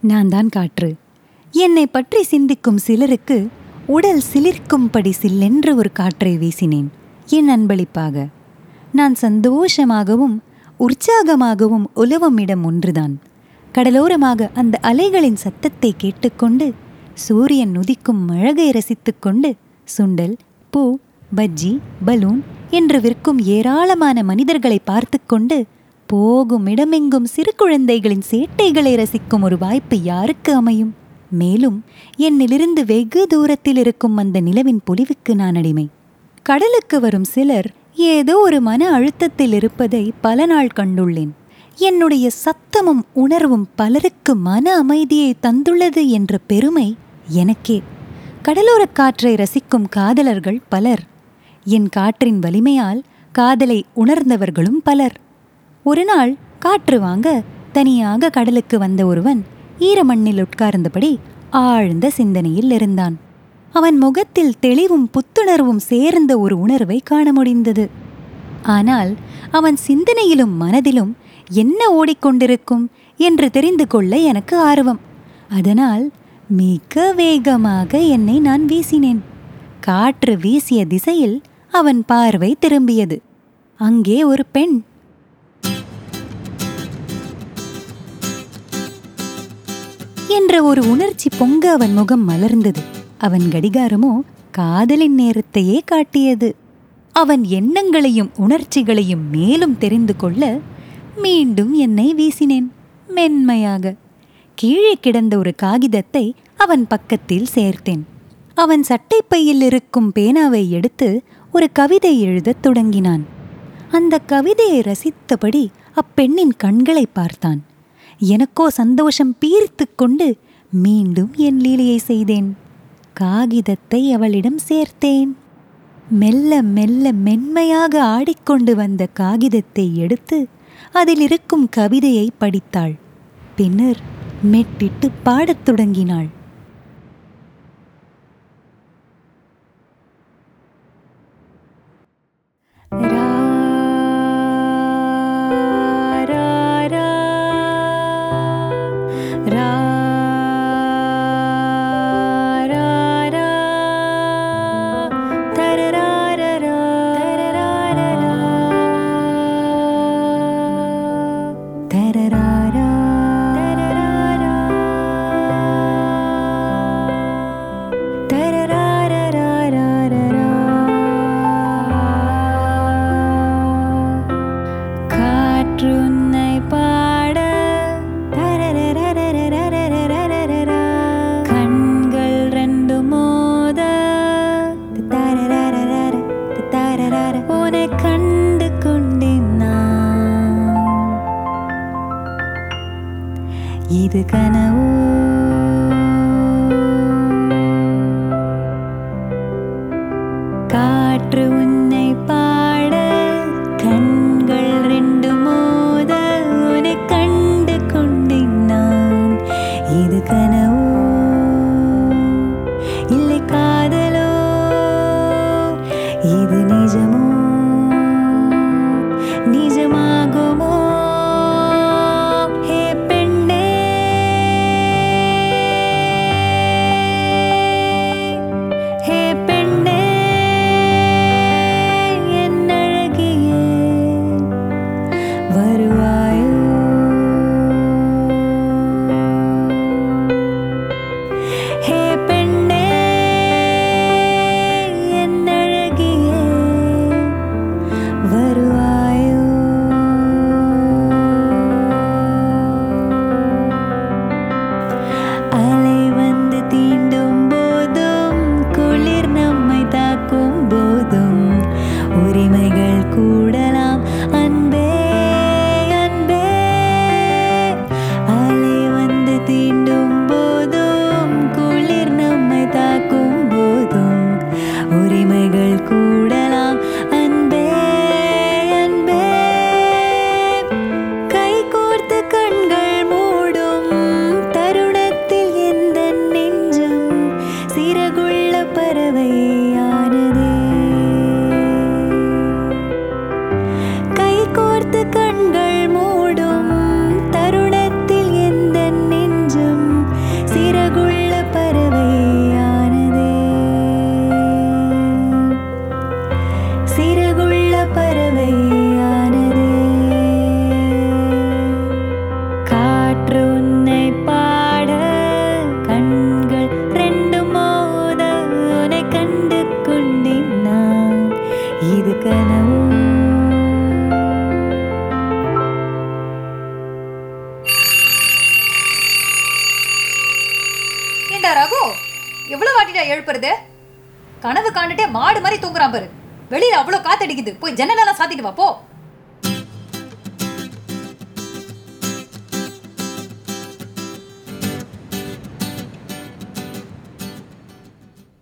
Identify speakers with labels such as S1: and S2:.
S1: நான் தான் காற்று. என்னை பற்றி சிந்திக்கும் சிலருக்கு உடல் சிலிர்க்கும்படி சில்லென்று ஒரு காற்றை வீசினேன். என் அன்பளிப்பாக. நான் சந்தோஷமாகவும் உற்சாகமாகவும் உலவும் இடம் ஒன்றுதான். கடலோரமாக அந்த அலைகளின் சத்தத்தை கேட்டுக்கொண்டு சூரியன் உதிக்கும் அழகை ரசித்துக்கொண்டு சுண்டல் பூ பஜ்ஜி பலூன் என்று விற்கும் ஏராளமான மனிதர்களை பார்த்து கொண்டு போகும் இடமெங்கும் சிறு குழந்தைகளின் சேட்டைகளை ரசிக்கும் ஒரு வாய்ப்பு யாருக்கு அமையும்? மேலும் என்னிலிருந்து வெகு தூரத்தில் இருக்கும் அந்த நிலவின் பொலிவுக்கு நான் அடிமை. கடலுக்கு வரும் சிலர் ஏதோ ஒரு மன அழுத்தத்தில் இருப்பதை பல நாள் கண்டுள்ளேன். என்னுடைய சத்தமும் உணர்வும் பலருக்கு மன அமைதியை தந்துள்ளது என்ற பெருமை எனக்கே. கடலோரக் காற்றை ரசிக்கும் காதலர்கள் பலர். என் காற்றின் வலிமையால் காதலை உணர்ந்தவர்களும் பலர். ஒரு நாள் காற்று வாங்க தனியாக கடலுக்கு வந்த ஒருவன் ஈரமண்ணில் உட்கார்ந்தபடி ஆழ்ந்த சிந்தனையில் இருந்தான். அவன் முகத்தில் தெளிவும் புத்துணர்வும் சேர்ந்த ஒரு உணர்வை காண முடிந்தது. ஆனால் அவன் சிந்தனையிலும் மனதிலும் என்ன ஓடிக்கொண்டிருக்கும் என்று தெரிந்து கொள்ள எனக்கு ஆர்வம். அதனால் மிக வேகமாக என்னை நான் வீசினேன். காற்று வீசிய திசையில் அவன் பார்வை திரும்பியது. அங்கே ஒரு பெண் என்ற ஒரு உணர்ச்சி பொங்க அவன் முகம் மலர்ந்தது. அவன் கடிகாரமோ காதலின் நேரத்தையே காட்டியது. அவன் எண்ணங்களையும் உணர்ச்சிகளையும் மேலும் தெரிந்து கொள்ள மீண்டும் என்னை வீசினேன் மென்மையாக. கீழே கிடந்த ஒரு காகிதத்தை அவன் பக்கத்தில் சேர்த்தேன். அவன் சட்டைப்பையில் இருக்கும் பேனாவை எடுத்து ஒரு கவிதை எழுதத் தொடங்கினான். அந்த கவிதையை ரசித்தபடி அப்பெண்ணின் கண்களை பார்த்தான். எனக்கோ சந்தோஷம் பீர்த்து கொண்டு மீண்டும் என் லீலையை செய்தேன். காகிதத்தை அவளிடம் சேர்த்தேன். மெல்ல மெல்ல மென்மையாக ஆடிக்கொண்டு வந்த காகிதத்தை எடுத்து அதில் இருக்கும் கவிதையை படித்தாள். பின்னர் மெட்டிட்டு பாடத் தொடங்கினாள். ரா, இது கனவு. காற்று உன்னை பாட கண்கள் ரெண்டு மோத உன்னை கண்டு கொண்டேன் நான் இது கனவு. இல்லை காதலோ இது நிஜமோ? நிஜ acordei.
S2: ஏண்டா ரகு? எவ்வளவு வாட்டிடா எழுப்புறது? கனவு காண்டுட்டே மாடு மாதிரி தூங்குறான் பாரு. வெளியில அவ்வளவு காத்தடிக்குது. போய் ஜன்னலெல்லாம் சாத்திட்டு வா போ.